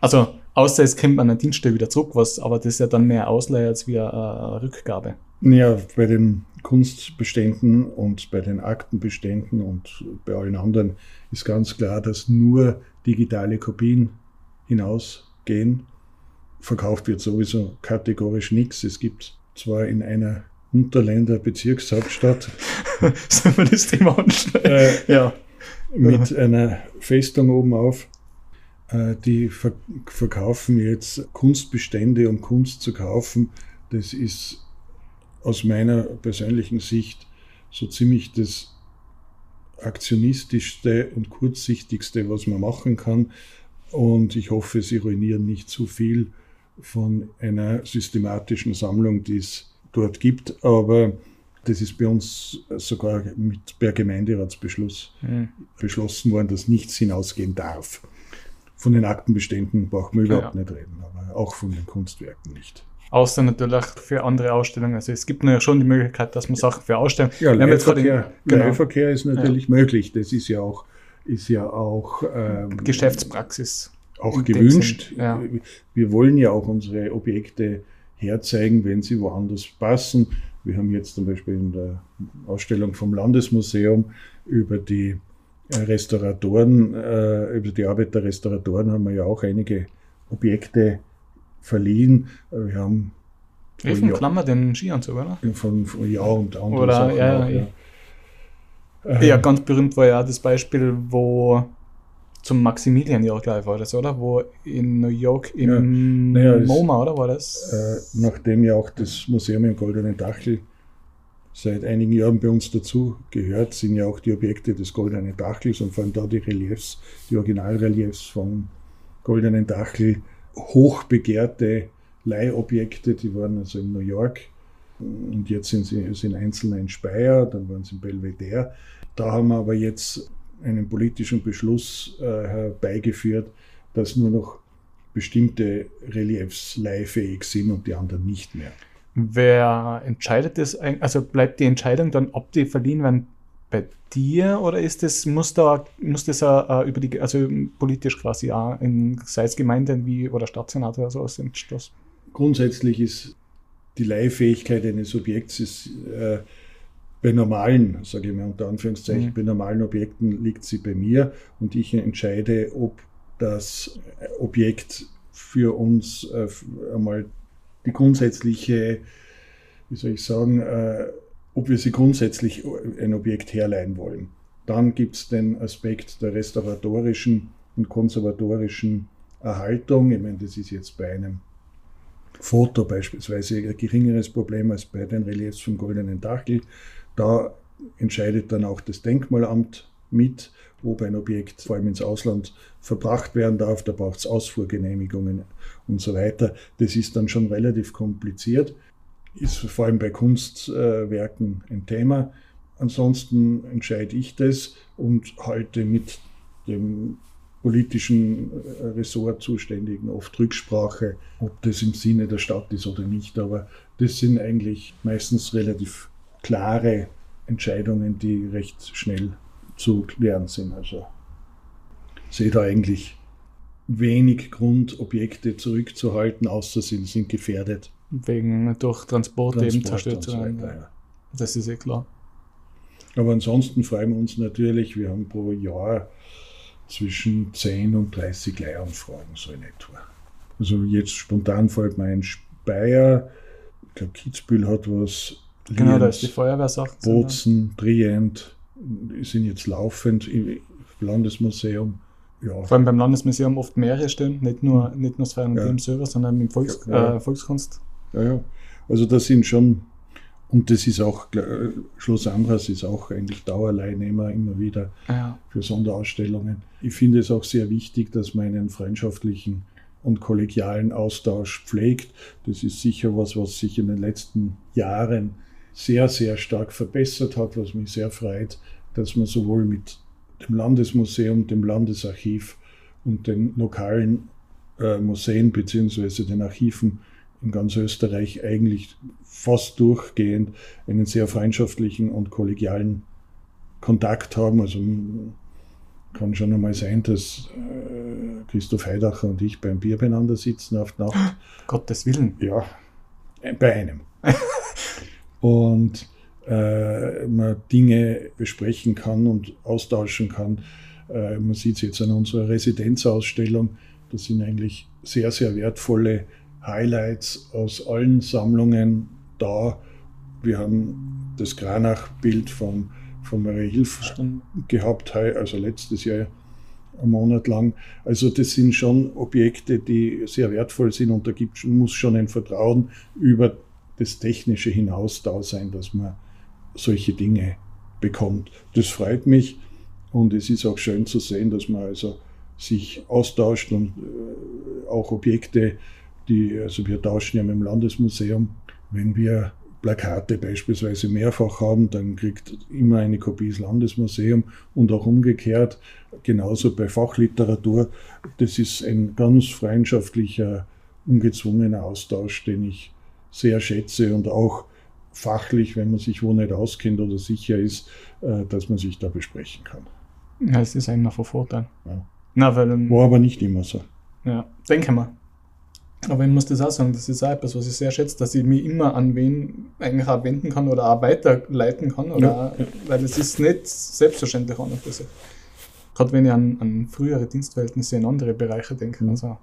Also, Außer es kommt an der Dienststelle wieder zurück, was, aber das ist ja dann mehr Ausleihe als wie eine Rückgabe. Ja, bei den Kunstbeständen und bei den Aktenbeständen und bei allen anderen ist ganz klar, dass nur digitale Kopien hinausgehen. Verkauft wird sowieso kategorisch nichts. Es gibt zwar in einer Unterländer Bezirkshauptstadt. Sollen wir das Thema anschneiden? Äh, ja. Mit einer Festung oben auf. Äh, die ver verkaufen jetzt Kunstbestände, um Kunst zu kaufen. Das ist aus meiner persönlichen Sicht so ziemlich das aktionistischste und kurzsichtigste, was man machen kann. Und ich hoffe, sie ruinieren nicht zu viel von einer systematischen Sammlung, die es dort gibt. Aber das ist bei uns sogar mit per Gemeinderatsbeschluss mhm. beschlossen worden, dass nichts hinausgehen darf. Von den Aktenbeständen braucht man überhaupt ja. nicht reden, aber auch von den Kunstwerken nicht. Außer natürlich für andere Ausstellungen. Also es gibt ja schon die Möglichkeit, dass man Sachen für Ausstellungen. Ja, Leihverkehr, genau. Leihverkehr ist natürlich ja. möglich. Das ist ja auch, ist ja auch ähm, Geschäftspraxis. Auch gewünscht. Ja. Wir wollen ja auch unsere Objekte herzeigen, wenn sie woanders passen. Wir haben jetzt zum Beispiel in der Ausstellung vom Landesmuseum über die äh, Restauratoren, äh, über die Arbeit der Restauratoren haben wir ja auch einige Objekte verliehen. Wir haben von Klammer den Skianzug, oder? Von, von ja und andere oder, Sachen ja, auch, ja. ja. ja, ganz berühmt war ja das Beispiel, wo zum Maximilian-Jahr, glaube ich, war das, oder? Wo in New York im ja, naja, MoMA, oder war das? Äh, nachdem ja auch das Museum im Goldenen Dachel seit einigen Jahren bei uns dazu gehört, sind ja auch die Objekte des Goldenen Dachels und vor allem da die Reliefs, die Originalreliefs vom Goldenen Dachel hochbegehrte Leihobjekte, die waren also in New York und jetzt sind sie sind einzelne in Speyer, dann waren sie in Belvedere. Da haben wir aber jetzt einen politischen Beschluss äh, herbeigeführt, dass nur noch bestimmte Reliefs leihfähig sind und die anderen nicht mehr. Wer entscheidet das? Also bleibt die Entscheidung dann, ob die verliehen werden, bei dir oder ist das, muss da, muss das uh, über die, also politisch quasi auch in, sei es Gemeinden wie oder Stadtsenat oder sowas entschlossen? Grundsätzlich ist die Leihfähigkeit eines Objekts ist, äh, bei normalen, sage ich mal unter Anführungszeichen, mhm. bei normalen Objekten liegt sie bei mir und ich entscheide, ob das Objekt für uns äh, einmal die grundsätzliche, wie soll ich sagen, äh, ob wir sie grundsätzlich ein Objekt herleihen wollen. Dann gibt es den Aspekt der restauratorischen und konservatorischen Erhaltung. Ich meine, das ist jetzt bei einem Foto beispielsweise ein geringeres Problem als bei den Reliefs vom Goldenen Dachel. Da entscheidet dann auch das Denkmalamt mit, ob ein Objekt vor allem ins Ausland verbracht werden darf. Da braucht es Ausfuhrgenehmigungen und so weiter. Das ist dann schon relativ kompliziert ist vor allem bei Kunstwerken ein Thema. Ansonsten entscheide ich das und halte mit dem politischen äh, Ressort zuständigen oft Rücksprache, ob das im Sinne der Stadt ist oder nicht. Aber das sind eigentlich meistens relativ klare Entscheidungen, die recht schnell zu klären sind. Also sehe da eigentlich wenig Grund, Objekte zurückzuhalten, außer sie sind gefährdet wegen durch Transport, Transport eben zerstört zu werden. Ja. Das ist eh klar. Aber ansonsten freuen wir uns natürlich, wir haben pro Jahr zwischen 10 und 30 Leihanfragen, so in etwa. Also jetzt spontan fällt mir ein Speyer, ich glaube Kitzbühel hat was. Genau, Lienz, da ist die Feuerwehrsache. Bozen, Trient, sind jetzt laufend im Landesmuseum. Ja. Vor allem beim Landesmuseum oft mehrere stehen, nicht nur, nicht nur das Feiern ja. selber, sondern im Volks, ja. äh, Volkskunst. Ja, ja. Also das sind schon, und das ist auch, Schloss Ambras ist auch eigentlich Dauerleihnehmer immer wieder ja. für Sonderausstellungen. Ich finde es auch sehr wichtig, dass man einen freundschaftlichen und kollegialen Austausch pflegt. Das ist sicher was, was sich in den letzten Jahren sehr, sehr stark verbessert hat, was mich sehr freut, dass man sowohl mit dem Landesmuseum, dem Landesarchiv und den lokalen äh, Museen bzw. den Archiven in ganz Österreich eigentlich fast durchgehend einen sehr freundschaftlichen und kollegialen Kontakt haben. Also kann schon einmal sein, dass äh, Christoph Heidacher und ich beim Bier beieinander sitzen auf Nacht. Gottes Willen. Ja, bei einem. und äh, man Dinge besprechen kann und austauschen kann. Äh, man sieht es jetzt an unserer Residenzausstellung. Das sind eigentlich sehr, sehr wertvolle Highlights aus allen Sammlungen da. Wir haben das Granach-Bild von, von Marie Hilf Stimmt. gehabt, also letztes Jahr einen Monat lang. Also das sind schon Objekte, die sehr wertvoll sind und da gibt, muss schon ein Vertrauen über das Technische hinaus da sein, dass man solche Dinge bekommt. Das freut mich und es ist auch schön zu sehen, dass man also sich austauscht und äh, auch Objekte, die, also wir tauschen ja mit dem Landesmuseum, wenn wir Plakate beispielsweise mehrfach haben, dann kriegt immer eine Kopie das Landesmuseum und auch umgekehrt, genauso bei Fachliteratur. Das ist ein ganz freundschaftlicher, ungezwungener Austausch, den ich sehr schätze und auch fachlich, wenn man sich wo nicht auskennt oder sicher ist, äh, dass man sich da besprechen kann. Ja, es ist immer von Vorteil. Ja. Na, weil, War aber nicht immer so. Ja, denke mal. Aber ich muss das auch sagen, das ist auch etwas, was ich sehr schätze, dass ich mich immer an wen eigentlich auch wenden kann oder auch weiterleiten kann. Oder ja, auch, Weil es ist nicht selbstverständlich auch noch sich. Gerade wenn ich an, an frühere Dienstverhältnisse in andere Bereiche denke. Mhm. Also,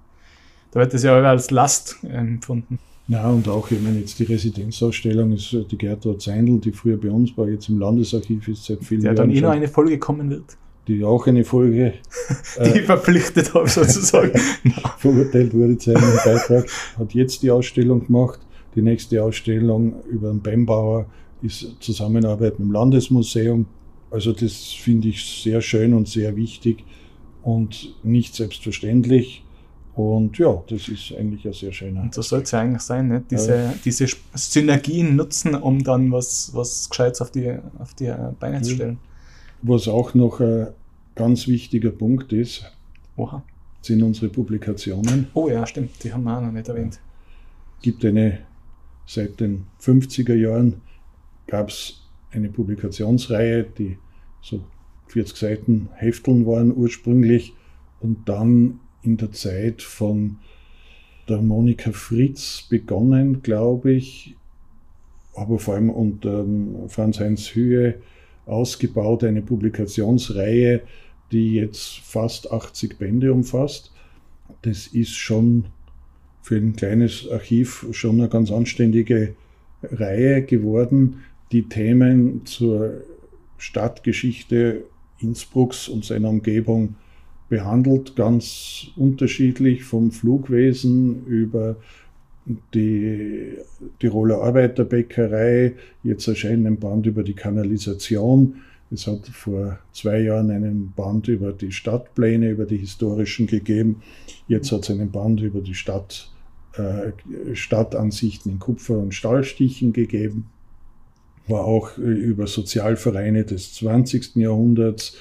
da wird das ja als Last empfunden. Ja, und auch, ich meine, jetzt die Residenzausstellung ist äh, die Gertrud Zeindl, die früher bei uns war, jetzt im Landesarchiv ist seit vielen Jahren. Der dann eh noch eine Folge kommen wird die auch eine Folge die äh, verpflichtet habe sozusagen verurteilt wurde zu einem Beitrag, hat jetzt die Ausstellung gemacht. Die nächste Ausstellung über den Bembauer ist Zusammenarbeit mit dem Landesmuseum. Also das finde ich sehr schön und sehr wichtig und nicht selbstverständlich. Und ja, das ist eigentlich ein sehr schöner. Und so soll es ja eigentlich sein, nicht? Diese, ja. diese Synergien nutzen, um dann was, was Gescheites auf die, auf die Beine zu stellen. Was auch noch ein ganz wichtiger Punkt ist, Oha. sind unsere Publikationen. Oh ja, stimmt, die haben wir auch noch nicht erwähnt. Es gibt eine, seit den 50er Jahren gab es eine Publikationsreihe, die so 40 Seiten Hefteln waren ursprünglich und dann in der Zeit von der Monika Fritz begonnen, glaube ich, aber vor allem unter ähm, Franz-Heinz Hühe ausgebaut, eine Publikationsreihe, die jetzt fast 80 Bände umfasst. Das ist schon für ein kleines Archiv schon eine ganz anständige Reihe geworden, die Themen zur Stadtgeschichte Innsbrucks und seiner Umgebung behandelt, ganz unterschiedlich vom Flugwesen über die Tiroler Arbeiterbäckerei, jetzt erscheint ein Band über die Kanalisation. Es hat vor zwei Jahren einen Band über die Stadtpläne, über die historischen gegeben. Jetzt hat es einen Band über die Stadt, äh, Stadtansichten in Kupfer- und Stahlstichen gegeben. War auch äh, über Sozialvereine des 20. Jahrhunderts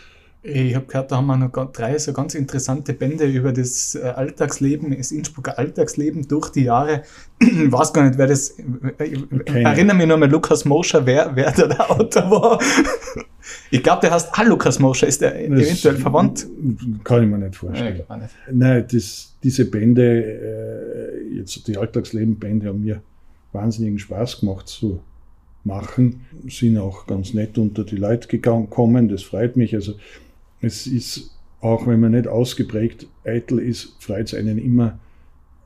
ich habe gehört, da haben wir noch drei so ganz interessante Bände über das äh, Alltagsleben, das Innsbrucker Alltagsleben durch die Jahre. Ich weiß gar nicht, wer das. Okay. Erinnere mich noch mal, Lukas Moscher, wer, wer da der Autor war. Ich glaube, der heißt, ah, Lukas Moscher, ist der das eventuell verwandt? Kann ich mir nicht vorstellen. Nein, nicht. Nein das, diese Bände, äh, jetzt die Alltagsleben-Bände haben mir wahnsinnigen Spaß gemacht zu machen, sind auch ganz nett unter die Leute gekommen, das freut mich. Also es ist, auch wenn man nicht ausgeprägt eitel ist, freut es einen immer,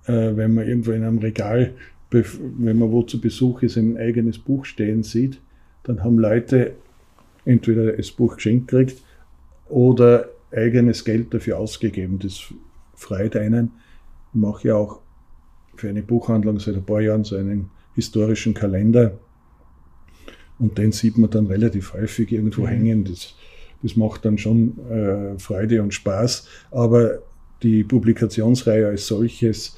äh, wenn man irgendwo in einem Regal, wenn man wo zu Besuch ist, ein eigenes Buch stehen sieht. Dann haben Leute entweder das Buch geschenkt gekriegt oder eigenes Geld dafür ausgegeben. Das freut einen. Ich mache ja auch für eine Buchhandlung seit ein paar Jahren so einen historischen Kalender. Und den sieht man dann relativ häufig irgendwo mhm. hängen. Das das macht dann schon äh, Freude und Spaß. Aber die Publikationsreihe als solches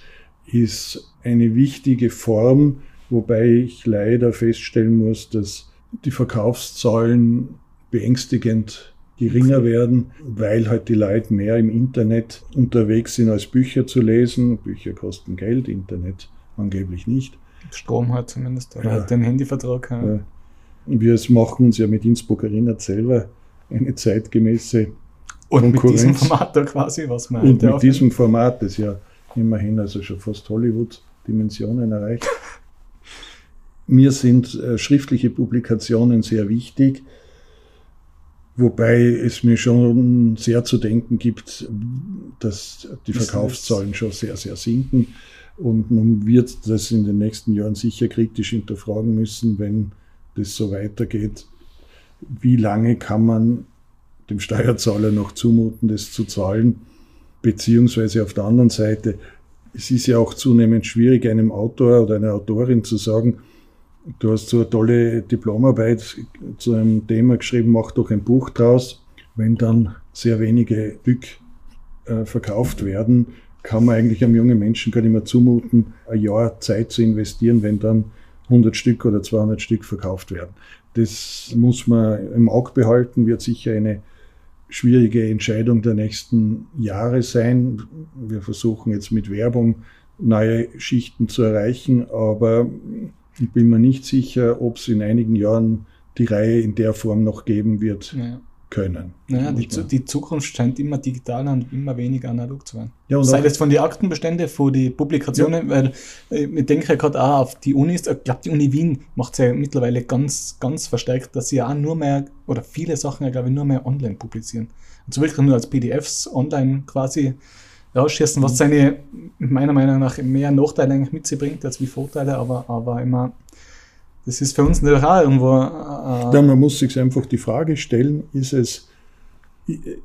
ist eine wichtige Form, wobei ich leider feststellen muss, dass die Verkaufszahlen beängstigend geringer werden, weil halt die Leute mehr im Internet unterwegs sind, als Bücher zu lesen. Bücher kosten Geld, Internet angeblich nicht. Strom halt zumindest, oder ja. halt den Handyvertrag. Ja. Wir machen uns ja mit Innsbruck erinnert selber eine zeitgemäße Und mit diesem Format da quasi, was man Und mit diesem Format, das ja immerhin also schon fast Hollywood-Dimensionen erreicht. Mir sind äh, schriftliche Publikationen sehr wichtig, wobei es mir schon sehr zu denken gibt, dass die Verkaufszahlen schon sehr, sehr sinken. Und man wird das in den nächsten Jahren sicher kritisch hinterfragen müssen, wenn das so weitergeht. Wie lange kann man dem Steuerzahler noch zumuten, das zu zahlen? Beziehungsweise auf der anderen Seite, es ist ja auch zunehmend schwierig, einem Autor oder einer Autorin zu sagen, du hast so eine tolle Diplomarbeit zu einem Thema geschrieben, mach doch ein Buch draus. Wenn dann sehr wenige Stück äh, verkauft werden, kann man eigentlich einem jungen Menschen gar nicht mehr zumuten, ein Jahr Zeit zu investieren, wenn dann 100 Stück oder 200 Stück verkauft werden. Das muss man im Auge behalten, wird sicher eine schwierige Entscheidung der nächsten Jahre sein. Wir versuchen jetzt mit Werbung neue Schichten zu erreichen, aber ich bin mir nicht sicher, ob es in einigen Jahren die Reihe in der Form noch geben wird. Ja können. Naja, die, die, Zukunft scheint immer digitaler und immer weniger analog zu werden. Ja, Sei das von den Aktenbeständen, von den Publikationen, ja. weil äh, ich denke ja gerade auch auf die Unis, ich glaube, die Uni Wien macht es ja mittlerweile ganz, ganz verstärkt, dass sie ja auch nur mehr, oder viele Sachen, ja, glaube ich, nur mehr online publizieren. Und so wirklich nur als PDFs online quasi rausschießen, was mhm. seine, meiner Meinung nach, mehr Nachteile eigentlich mit sich bringt als wie Vorteile, aber, aber immer das ist für uns natürlich auch irgendwo. Äh, ja, man muss sich einfach die Frage stellen, ist es,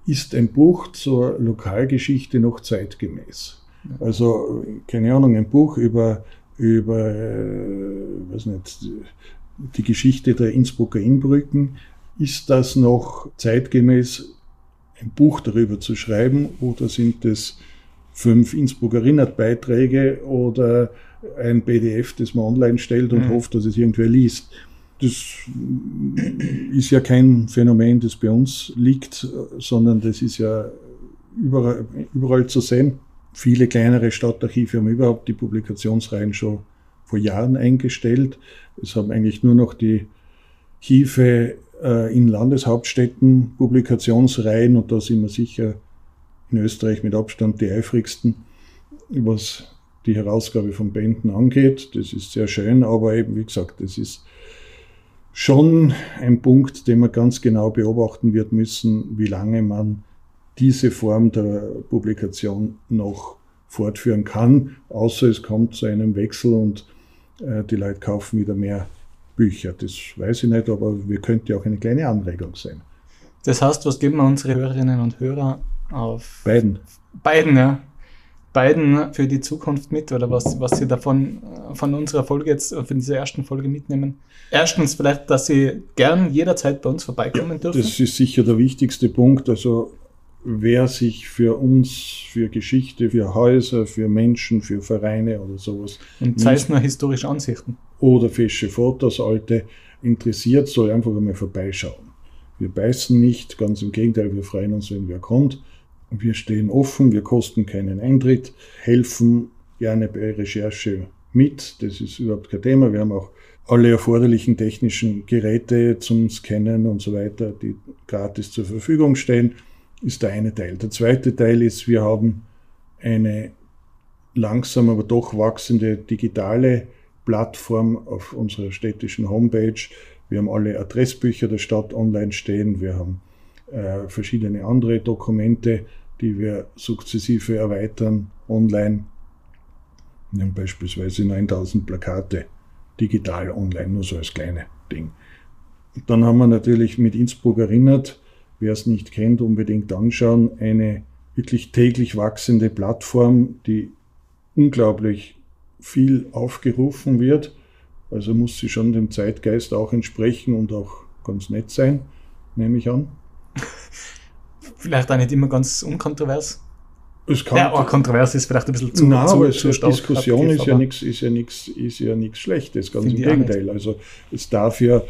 ist ein Buch zur Lokalgeschichte noch zeitgemäß? Also, keine Ahnung, ein Buch über, über, äh, weiß nicht, die Geschichte der Innsbrucker Innbrücken, ist das noch zeitgemäß, ein Buch darüber zu schreiben oder sind es fünf Innsbrucker Rinnertbeiträge oder ein PDF, das man online stellt und mhm. hofft, dass es irgendwer liest. Das ist ja kein Phänomen, das bei uns liegt, sondern das ist ja überall, überall zu sehen. Viele kleinere Stadtarchive haben überhaupt die Publikationsreihen schon vor Jahren eingestellt. Es haben eigentlich nur noch die Archive äh, in Landeshauptstädten Publikationsreihen und da sind wir sicher in Österreich mit Abstand die eifrigsten, was die Herausgabe von Bänden angeht. Das ist sehr schön, aber eben, wie gesagt, das ist schon ein Punkt, den man ganz genau beobachten wird müssen, wie lange man diese Form der Publikation noch fortführen kann, außer es kommt zu einem Wechsel und äh, die Leute kaufen wieder mehr Bücher. Das weiß ich nicht, aber wir könnte ja auch eine kleine Anregung sein. Das heißt, was geben wir unsere Hörerinnen und Hörer auf beiden? Beiden, ja beiden für die Zukunft mit oder was, was Sie davon von unserer Folge jetzt, von dieser ersten Folge mitnehmen? Erstens vielleicht, dass Sie gern jederzeit bei uns vorbeikommen ja, dürfen. Das ist sicher der wichtigste Punkt. Also wer sich für uns, für Geschichte, für Häuser, für Menschen, für Vereine oder sowas. Und sei es nur historische Ansichten. Oder fesche Fotos, alte, interessiert, soll einfach einmal vorbeischauen. Wir beißen nicht, ganz im Gegenteil, wir freuen uns, wenn wer kommt. Wir stehen offen, wir kosten keinen Eintritt, helfen gerne bei Recherche mit. Das ist überhaupt kein Thema. Wir haben auch alle erforderlichen technischen Geräte zum Scannen und so weiter, die gratis zur Verfügung stehen, ist der eine Teil. Der zweite Teil ist, wir haben eine langsam aber doch wachsende digitale Plattform auf unserer städtischen Homepage. Wir haben alle Adressbücher der Stadt online stehen. Wir haben äh, verschiedene andere Dokumente, die wir sukzessive erweitern online. Wir haben beispielsweise 9000 Plakate digital online, nur so als kleine Ding. Und dann haben wir natürlich mit Innsbruck erinnert, wer es nicht kennt, unbedingt anschauen, eine wirklich täglich wachsende Plattform, die unglaublich viel aufgerufen wird. Also muss sie schon dem Zeitgeist auch entsprechen und auch ganz nett sein, nehme ich an. Vielleicht auch nicht immer ganz unkontrovers. Es kann ja, auch kontrovers ist vielleicht ein bisschen zu, Nein, zu, aber zu Diskussion ist ja nichts ist ja nichts ist ja nichts Schlechtes, ganz im Gegenteil. Also es darf ja,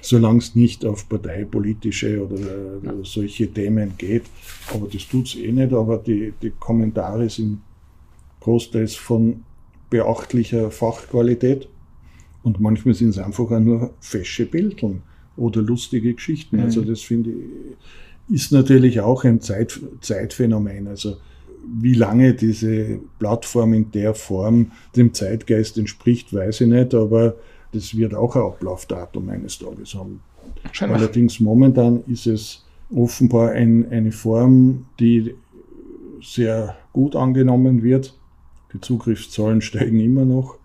solange es nicht auf parteipolitische oder ja. solche Themen geht, aber das tut es eh nicht, aber die, die Kommentare sind großteils von beachtlicher Fachqualität und manchmal sind es einfach auch nur fesche Bildeln oder lustige Geschichten. Mhm. Also das finde ich ist natürlich auch ein Zeit, Zeitphänomen. Also wie lange diese Plattform in der Form dem Zeitgeist entspricht, weiß ich nicht, aber das wird auch ein Ablaufdatum eines Tages haben. Scheinbar. Allerdings momentan ist es offenbar ein, eine Form, die sehr gut angenommen wird. Die Zugriffszahlen steigen immer noch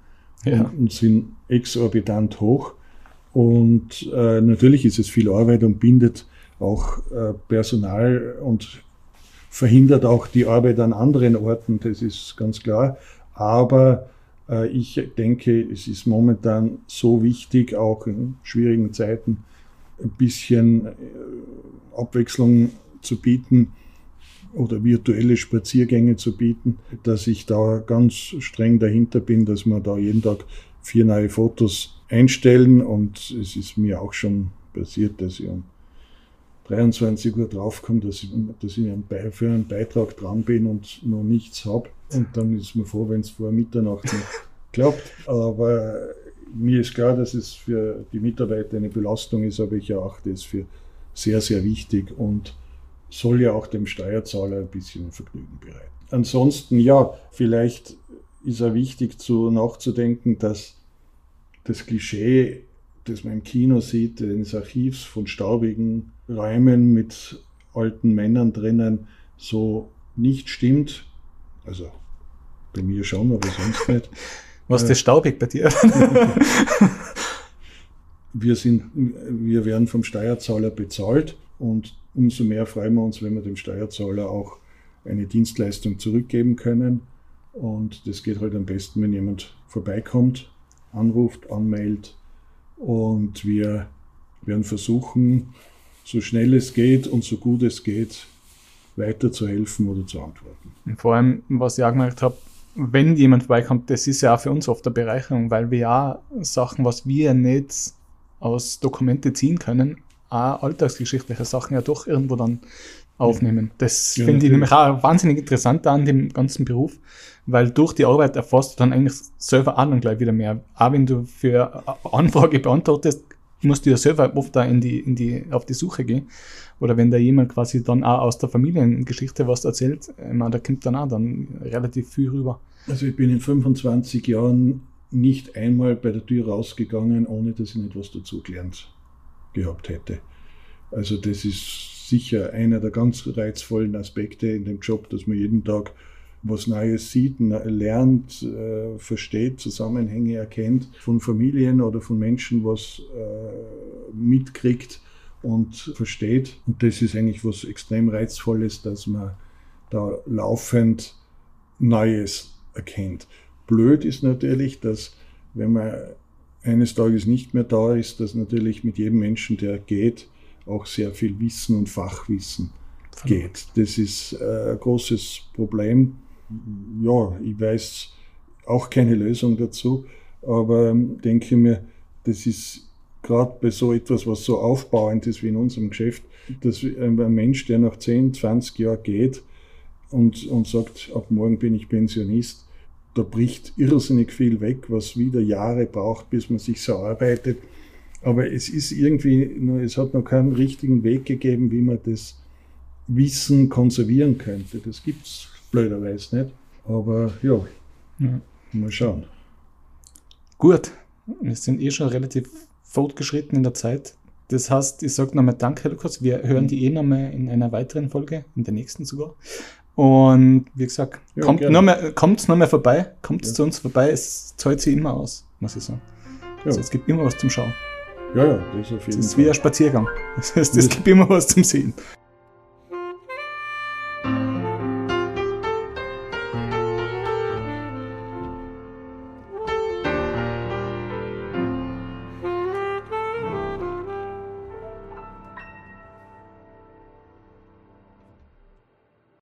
ja. und, und, sind exorbitant hoch. Und äh, natürlich ist es viel Arbeit und bindet auch äh, Personal und verhindert auch die Arbeit an anderen Orten, das ist ganz klar. Aber äh, ich denke, es ist momentan so wichtig, auch in schwierigen Zeiten ein bisschen äh, Abwechslung zu bieten oder virtuelle Spaziergänge zu bieten, dass ich da ganz streng dahinter bin, dass wir da jeden Tag vier neue Fotos einstellen und es ist mir auch schon passiert, dass ich um 23 Uhr draufkomme, dass ich, dass ich für einen Beitrag dran bin und noch nichts habe. Und dann ist mir froh, wenn es vor Mitternacht klappt. Aber mir ist klar, dass es für die Mitarbeiter eine Belastung ist, aber ich erachte es für sehr, sehr wichtig und soll ja auch dem Steuerzahler ein bisschen Vergnügen bereiten. Ansonsten, ja, vielleicht ist auch wichtig zu, nachzudenken, dass das Klischee, das man im Kino sieht, eines Archivs von staubigen Räumen mit alten Männern drinnen, so nicht stimmt. Also bei mir schon, aber sonst nicht. Was ist das staubig bei dir? wir, sind, wir werden vom Steuerzahler bezahlt und umso mehr freuen wir uns, wenn wir dem Steuerzahler auch eine Dienstleistung zurückgeben können. Und das geht halt am besten, wenn jemand vorbeikommt, anruft, anmeldet und wir werden versuchen, so schnell es geht und so gut es geht, weiterzuhelfen oder zu antworten. vor allem, was ich auch gemerkt habe, wenn jemand vorbeikommt, das ist ja auch für uns oft eine Bereicherung, weil wir ja Sachen, was wir nicht aus Dokumente ziehen können, auch alltagsgeschichtliche Sachen ja doch irgendwo dann aufnehmen. Das ja, finde ich nämlich auch wahnsinnig interessant an dem ganzen Beruf, weil durch die Arbeit erfasst du dann eigentlich selber auch dann gleich wieder mehr. Auch wenn du für eine Anfrage beantwortest, musst du ja selber oft da in die, in die, auf die Suche gehen. Oder wenn da jemand quasi dann auch aus der Familiengeschichte was erzählt, meine, da kommt dann auch dann relativ viel rüber. Also ich bin in 25 Jahren nicht einmal bei der Tür rausgegangen, ohne dass ich nicht was dazu gelernt gehabt hätte. Also das ist sicher einer der ganz reizvollen Aspekte in dem Job, dass man jeden Tag was Neues sieht, lernt, äh, versteht, Zusammenhänge erkennt, von Familien oder von Menschen was äh, mitkriegt und versteht. Und das ist eigentlich was extrem Reizvolles, dass man da laufend Neues erkennt. Blöd ist natürlich, dass wenn man eines Tages nicht mehr da ist, dass natürlich mit jedem Menschen, der geht, auch sehr viel Wissen und Fachwissen geht. Das ist äh, ein großes Problem. Ja, ich weiß auch keine Lösung dazu, aber ähm, denke mir, das ist gerade bei so etwas, was so aufbauend ist wie in unserem Geschäft, dass ein Mensch, der nach 10, 20 Jahren geht und, und sagt, ab morgen bin ich Pensionist, da bricht irrsinnig viel weg, was wieder Jahre braucht, bis man sich so arbeitet. Aber es ist irgendwie, es hat noch keinen richtigen Weg gegeben, wie man das Wissen konservieren könnte. Das gibt es blöderweise nicht. Aber ja, ja, mal schauen. Gut, wir sind eh schon relativ fortgeschritten in der Zeit. Das heißt, ich sage nochmal Danke, Lukas. Wir hören die eh nochmal in einer weiteren Folge, in der nächsten sogar. Und wie gesagt, ja, kommt gerne. noch mehr vorbei, kommt ja. zu uns vorbei, es zahlt sich immer aus, muss ich sagen. Ja. Also es gibt immer was zum Schauen. Ja, ja, das ist auf jeden Fall. Es ist wie ein Spaziergang. Das heißt, es gibt immer was zum Sehen.